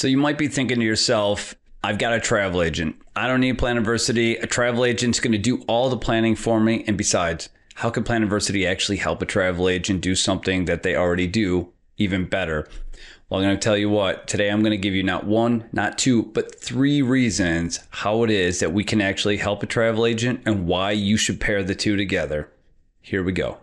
So you might be thinking to yourself, I've got a travel agent. I don't need Planiversity. A travel agent's going to do all the planning for me. And besides, how can Planiversity actually help a travel agent do something that they already do even better? Well, I'm going to tell you what, today I'm going to give you not one, not two, but three reasons how it is that we can actually help a travel agent and why you should pair the two together. Here we go.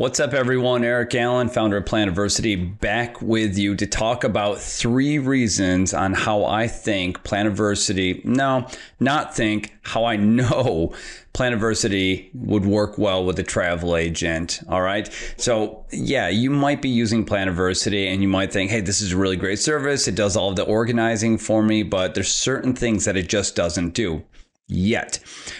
What's up, everyone? Eric Allen, founder of Planiversity, back with you to talk about three reasons on how I think Planiversity, no, not think, how I know Planiversity would work well with a travel agent. All right. So, yeah, you might be using Planiversity and you might think, hey, this is a really great service. It does all of the organizing for me, but there's certain things that it just doesn't do yet.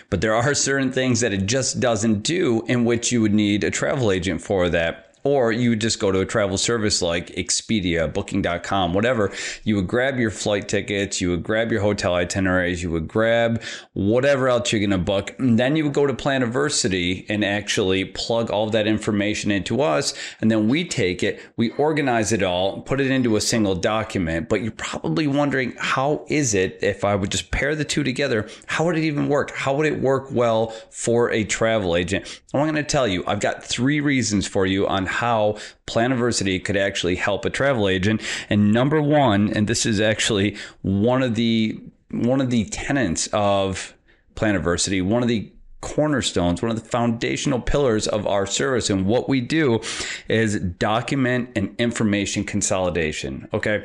But there are certain things that it just doesn't do in which you would need a travel agent for that or you would just go to a travel service like Expedia, Booking.com, whatever. You would grab your flight tickets, you would grab your hotel itineraries, you would grab whatever else you're going to book. And then you would go to Planiversity and actually plug all that information into us. And then we take it, we organize it all, put it into a single document. But you're probably wondering, how is it if I would just pair the two together? How would it even work? How would it work well for a travel agent? I'm going to tell you, I've got three reasons for you on how Planiversity could actually help a travel agent. And number one, and this is actually one of the one of the tenets of Planiversity, one of the cornerstones, one of the foundational pillars of our service. And what we do is document and information consolidation. Okay.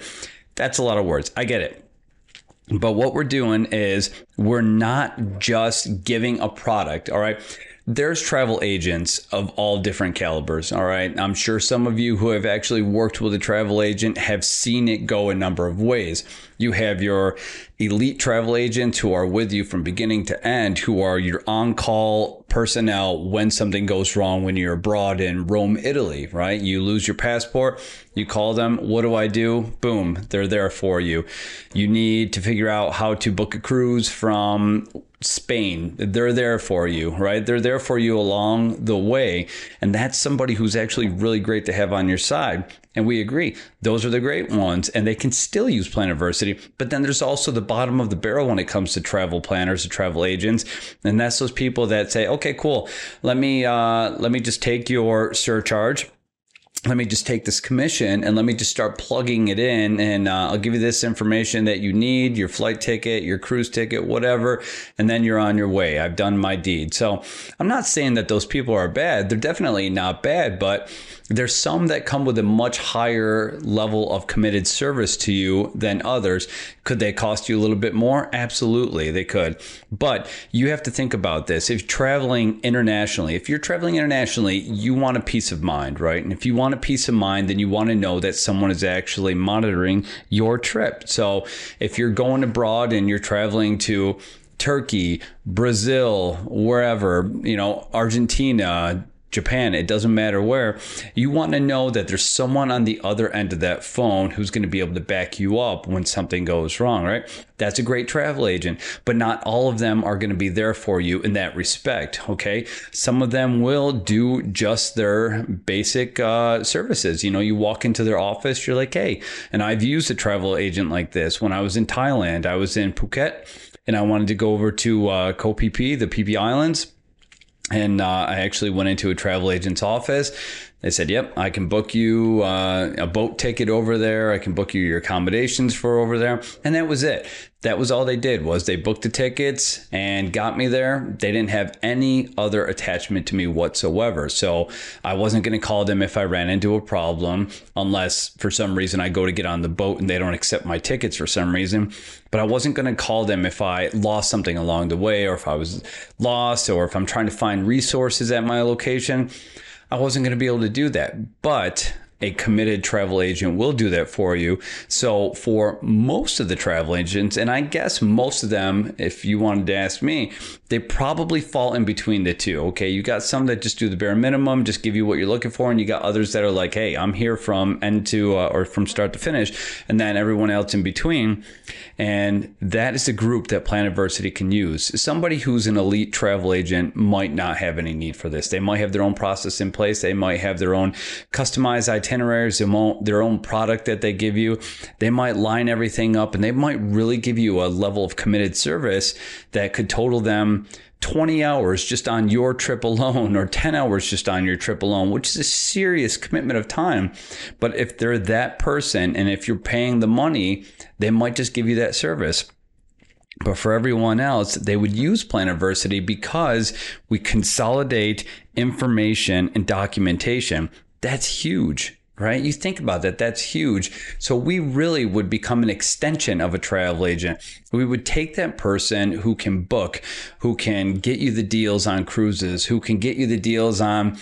That's a lot of words. I get it. But what we're doing is we're not just giving a product. All right there's travel agents of all different calibers. All right. I'm sure some of you who have actually worked with a travel agent have seen it go a number of ways. You have your elite travel agents who are with you from beginning to end, who are your on call personnel when something goes wrong when you're abroad in Rome, Italy, right? You lose your passport, you call them, what do I do? Boom, they're there for you. You need to figure out how to book a cruise from Spain. They're there for you, right? They're there for you along the way. And that's somebody who's actually really great to have on your side. And we agree, those are the great ones, and they can still use Planiversity. But then there's also the bottom of the barrel when it comes to travel planners and travel agents, and that's those people that say, "Okay, cool, let me uh, let me just take your surcharge." Let me just take this commission and let me just start plugging it in and uh, i'll give you this information that you need your flight ticket your cruise ticket whatever and then you're on your way i've done my deed so i'm not saying that those people are bad they're definitely not bad but there's some that come with a much higher level of committed service to you than others. Could they cost you a little bit more? Absolutely, they could. But you have to think about this. If traveling internationally, if you're traveling internationally, you want a peace of mind, right? And if you want a peace of mind, then you want to know that someone is actually monitoring your trip. So if you're going abroad and you're traveling to Turkey, Brazil, wherever, you know, Argentina, Japan, it doesn't matter where, you want to know that there's someone on the other end of that phone who's going to be able to back you up when something goes wrong, right? That's a great travel agent, but not all of them are going to be there for you in that respect, okay? Some of them will do just their basic uh, services. You know, you walk into their office, you're like, hey, and I've used a travel agent like this when I was in Thailand. I was in Phuket and I wanted to go over to uh, Koh Phi Phi, the Phi Islands and uh, I actually went into a travel agent's office. They said, "Yep, I can book you uh, a boat ticket over there. I can book you your accommodations for over there." And that was it. That was all they did was they booked the tickets and got me there. They didn't have any other attachment to me whatsoever. So I wasn't going to call them if I ran into a problem, unless for some reason I go to get on the boat and they don't accept my tickets for some reason. But I wasn't going to call them if I lost something along the way, or if I was lost, or if I'm trying to find resources at my location. I wasn't going to be able to do that. But a committed travel agent will do that for you. So for most of the travel agents, and I guess most of them, if you wanted to ask me, they probably fall in between the two. Okay. You got some that just do the bare minimum, just give you what you're looking for. And you got others that are like, Hey, I'm here from end to, uh, or from start to finish. And then everyone else in between. And that is the group that Planiversity can use. Somebody who's an elite travel agent might not have any need for this. They might have their own process in place. They might have their own customized itineraries, their own product that they give you. They might line everything up and they might really give you a level of committed service that could total them 20 hours just on your trip alone or 10 hours just on your trip alone, which is a serious commitment of time. But if they're that person and if you're paying the money, they might just give you that service. But for everyone else, they would use Planiversity because we consolidate information and documentation. That's huge right? You think about that, that's huge. So we really would become an extension of a travel agent. We would take that person who can book, who can get you the deals on cruises, who can get you the deals on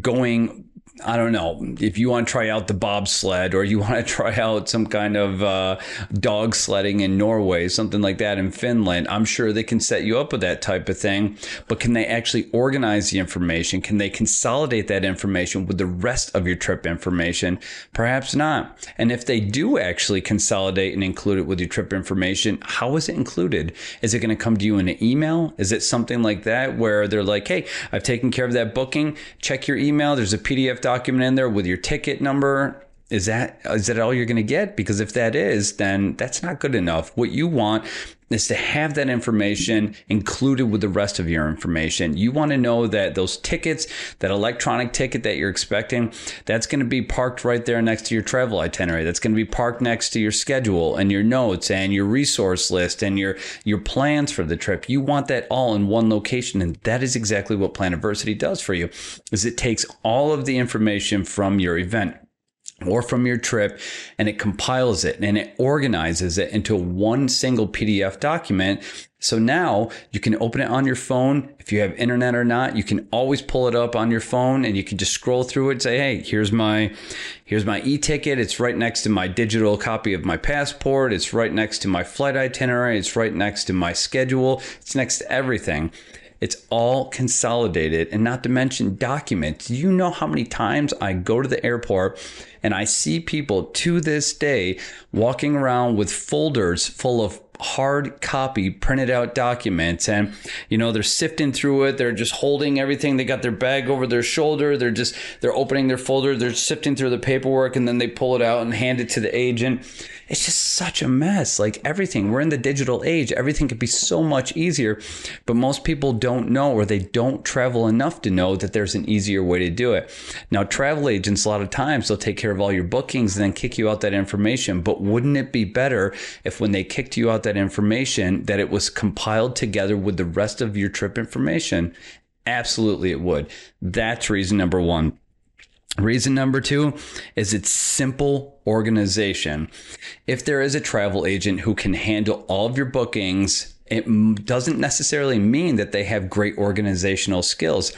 going I don't know if you want to try out the bobsled or you want to try out some kind of uh, dog sledding in Norway, something like that in Finland. I'm sure they can set you up with that type of thing. But can they actually organize the information? Can they consolidate that information with the rest of your trip information? Perhaps not. And if they do actually consolidate and include it with your trip information, how is it included? Is it going to come to you in an email? Is it something like that where they're like, hey, I've taken care of that booking. Check your email. There's a PDF document in there with your ticket number is that is that all you're going to get? Because if that is then that's not good enough. What you want is to have that information included with the rest of your information. You want to know that those tickets that electronic ticket that you're expecting that's going to be parked right there next to your travel itinerary. That's going to be parked next to your schedule and your notes and your resource list and your your plans for the trip. You want that all in one location and that is exactly what planiversity does for you is it takes all of the information from your event or from your trip and it compiles it and it organizes it into one single PDF document. So now you can open it on your phone. If you have internet or not, you can always pull it up on your phone and you can just scroll through it and say, Hey, here's my, here's my e-ticket. It's right next to my digital copy of my passport. It's right next to my flight itinerary. It's right next to my schedule. It's next to everything. It's all consolidated. And not to mention documents. You know how many times I go to the airport and I see people to this day walking around with folders full of hard copy printed out documents? And you know they're sifting through it. They're just holding everything. They got their bag over their shoulder. They're just they're opening their folder. They're sifting through the paperwork and then they pull it out and hand it to the agent it's just such a mess. Like everything, we're in the digital age. Everything could be so much easier, but most people don't know or they don't travel enough to know that there's an easier way to do it. Now, travel agents, a lot of times, they'll take care of all your bookings and then kick you out that information. But wouldn't it be better if when they kicked you out that information, that it was compiled together with the rest of your trip information? Absolutely, it would. That's reason number one. Reason number two is it's simple organization. If there is a travel agent who can handle all of your bookings it doesn't necessarily mean that they have great organizational skills.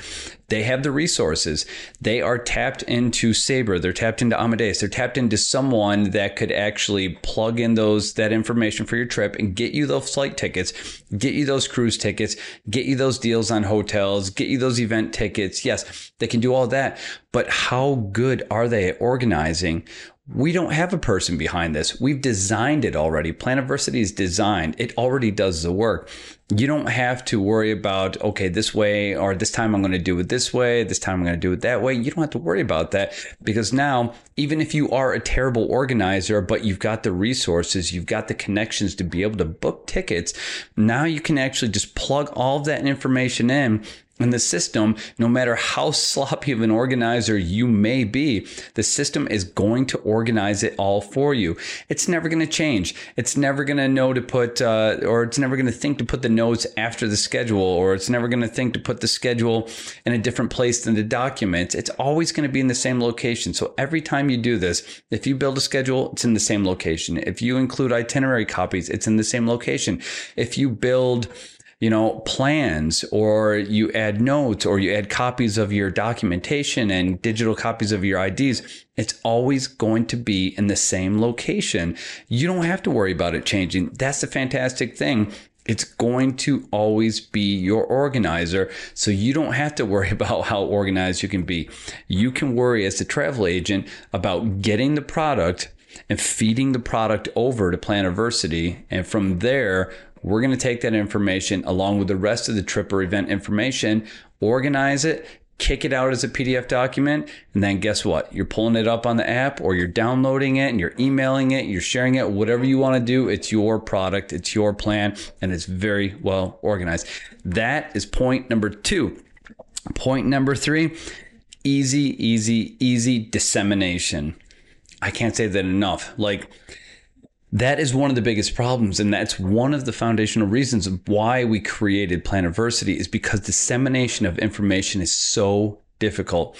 They have the resources. They are tapped into Sabre. They're tapped into Amadeus. They're tapped into someone that could actually plug in those that information for your trip and get you those flight tickets, get you those cruise tickets, get you those deals on hotels, get you those event tickets. Yes, they can do all that. But how good are they at organizing? We don't have a person behind this. We've designed it already. Planiversity is designed. It already does the work. You don't have to worry about, okay, this way or this time I'm going to do it this way. This time I'm going to do it that way. You don't have to worry about that because now, even if you are a terrible organizer, but you've got the resources, you've got the connections to be able to book tickets, now you can actually just plug all of that information in and the system, no matter how sloppy of an organizer you may be, the system is going to organize it all for you. It's never going to change. It's never going to know to put, uh, or it's never going to think to put the notes after the schedule, or it's never going to think to put the schedule in a different place than the documents. It's always going to be in the same location. So every time you do this, if you build a schedule, it's in the same location. If you include itinerary copies, it's in the same location. If you build you know, plans or you add notes or you add copies of your documentation and digital copies of your IDs, it's always going to be in the same location. You don't have to worry about it changing. That's the fantastic thing. It's going to always be your organizer. So you don't have to worry about how organized you can be. You can worry as a travel agent about getting the product and feeding the product over to Planiversity. And from there, we're going to take that information along with the rest of the trip or event information, organize it, kick it out as a PDF document, and then guess what? You're pulling it up on the app or you're downloading it and you're emailing it, you're sharing it, whatever you want to do. It's your product, it's your plan, and it's very well organized. That is point number two. Point number three easy, easy, easy dissemination. I can't say that enough. Like, that is one of the biggest problems. And that's one of the foundational reasons why we created Planiversity is because dissemination of information is so difficult.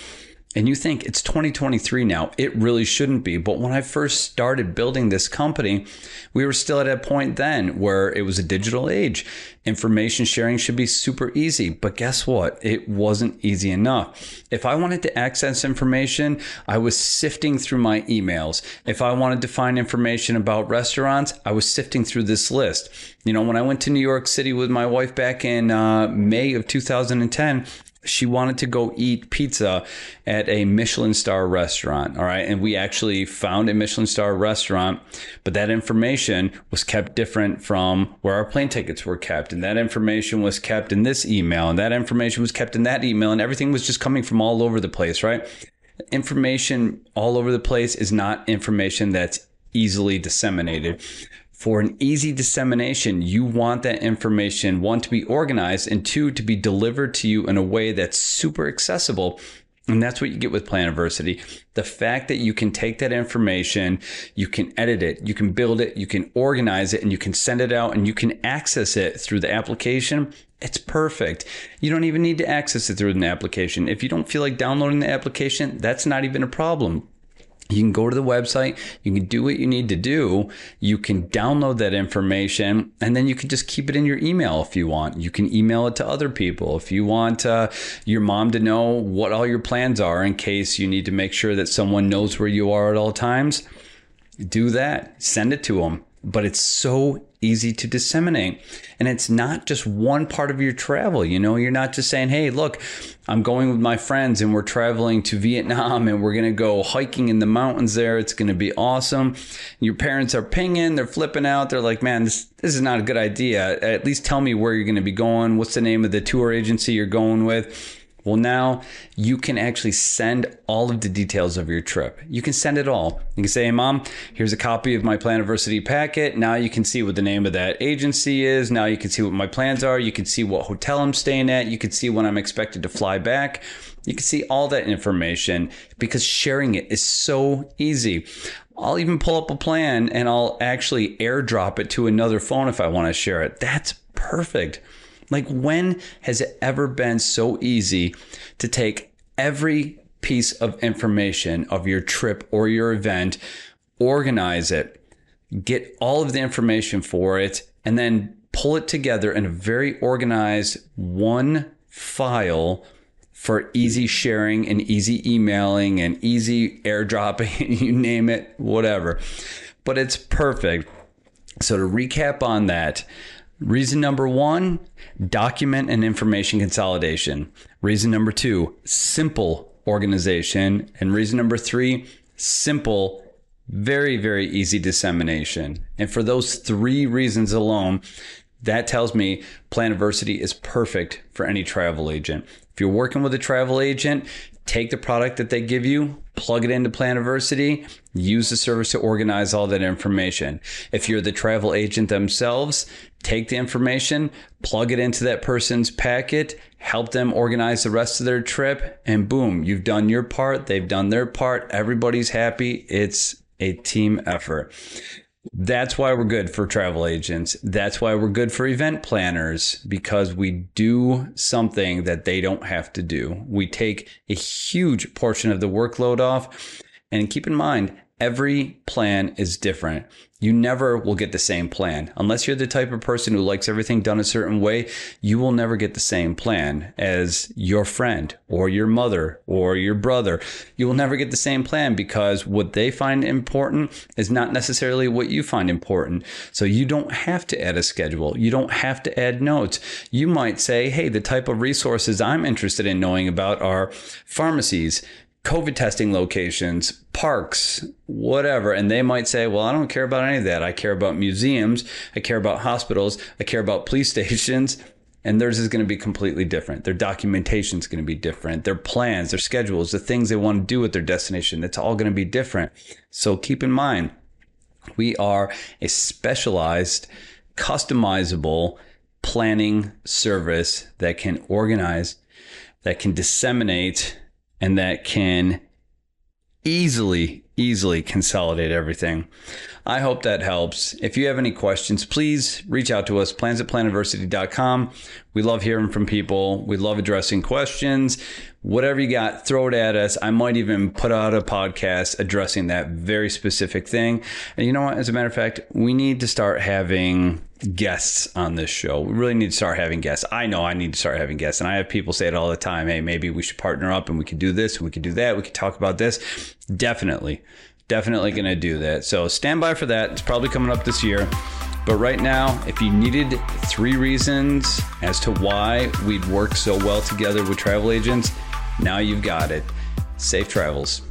And you think it's 2023 now. It really shouldn't be. But when I first started building this company, we were still at a point then where it was a digital age. Information sharing should be super easy. But guess what? It wasn't easy enough. If I wanted to access information, I was sifting through my emails. If I wanted to find information about restaurants, I was sifting through this list. You know, when I went to New York City with my wife back in uh, May of 2010, she wanted to go eat pizza at a Michelin star restaurant. All right. And we actually found a Michelin star restaurant, but that information was kept different from where our plane tickets were kept. And that information was kept in this email, and that information was kept in that email, and everything was just coming from all over the place, right? Information all over the place is not information that's easily disseminated for an easy dissemination, you want that information, one, to be organized, and two, to be delivered to you in a way that's super accessible. And that's what you get with Planiversity. The fact that you can take that information, you can edit it, you can build it, you can organize it, and you can send it out and you can access it through the application. It's perfect. You don't even need to access it through an application. If you don't feel like downloading the application, that's not even a problem. You can go to the website, you can do what you need to do, you can download that information, and then you can just keep it in your email if you want. You can email it to other people. If you want uh, your mom to know what all your plans are in case you need to make sure that someone knows where you are at all times, do that. Send it to them. But it's so easy to disseminate. And it's not just one part of your travel. You know, you're not just saying, hey, look, I'm going with my friends and we're traveling to Vietnam and we're going to go hiking in the mountains there. It's going to be awesome. Your parents are pinging, they're flipping out. They're like, man, this, this is not a good idea. At least tell me where you're going to be going. What's the name of the tour agency you're going with? Well, now you can actually send all of the details of your trip. You can send it all. You can say, hey, mom, here's a copy of my Planiversity packet. Now you can see what the name of that agency is. Now you can see what my plans are. You can see what hotel I'm staying at. You can see when I'm expected to fly back. You can see all that information because sharing it is so easy. I'll even pull up a plan and I'll actually airdrop it to another phone if I want to share it. That's perfect. Like, when has it ever been so easy to take every piece of information of your trip or your event, organize it, get all of the information for it, and then pull it together in a very organized one file for easy sharing and easy emailing and easy airdropping, you name it, whatever. But it's perfect. So, to recap on that, Reason number one, document and information consolidation. Reason number two, simple organization. And reason number three, simple, very, very easy dissemination. And for those three reasons alone, that tells me Planiversity is perfect for any travel agent. If you're working with a travel agent, take the product that they give you, plug it into Planiversity, use the service to organize all that information. If you're the travel agent themselves, take the information, plug it into that person's packet, help them organize the rest of their trip, and boom, you've done your part. They've done their part. Everybody's happy. It's a team effort. That's why we're good for travel agents. That's why we're good for event planners because we do something that they don't have to do. We take a huge portion of the workload off. And keep in mind, Every plan is different. You never will get the same plan. Unless you're the type of person who likes everything done a certain way, you will never get the same plan as your friend or your mother or your brother. You will never get the same plan because what they find important is not necessarily what you find important. So you don't have to add a schedule. You don't have to add notes. You might say, hey, the type of resources I'm interested in knowing about are pharmacies, COVID testing locations, parks, whatever. And they might say, well, I don't care about any of that. I care about museums. I care about hospitals. I care about police stations. And theirs is going to be completely different. Their documentation is going to be different. Their plans, their schedules, the things they want to do with their destination, that's all going to be different. So keep in mind, we are a specialized, customizable planning service that can organize, that can disseminate and that can easily, easily consolidate everything. I hope that helps. If you have any questions, please reach out to us, plans at planiversity.com. We love hearing from people. We love addressing questions. Whatever you got, throw it at us. I might even put out a podcast addressing that very specific thing. And you know what? As a matter of fact, we need to start having guests on this show. We really need to start having guests. I know I need to start having guests, and I have people say it all the time. Hey, maybe we should partner up and we could do this and we could do that. We could talk about this. Definitely, definitely going to do that. So stand by for that. It's probably coming up this year. But right now, if you needed three reasons as to why we'd work so well together with travel agents, now you've got it. Safe travels.